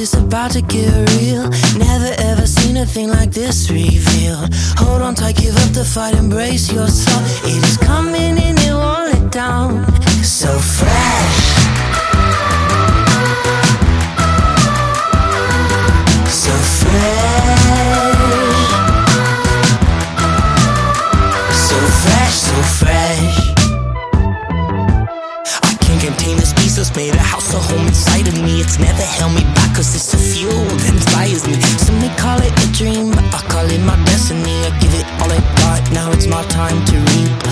about to get real. Never ever seen a thing like this revealed. Hold on tight, give up the fight, embrace your soul. It is coming and it won't let down. So fresh. So fresh. So fresh, so fresh. That's made a house, a home inside of me. It's never held me back, cause it's the fuel that inspires me. Some may call it a dream, but I call it my destiny. I give it all I got, now it's my time to reap.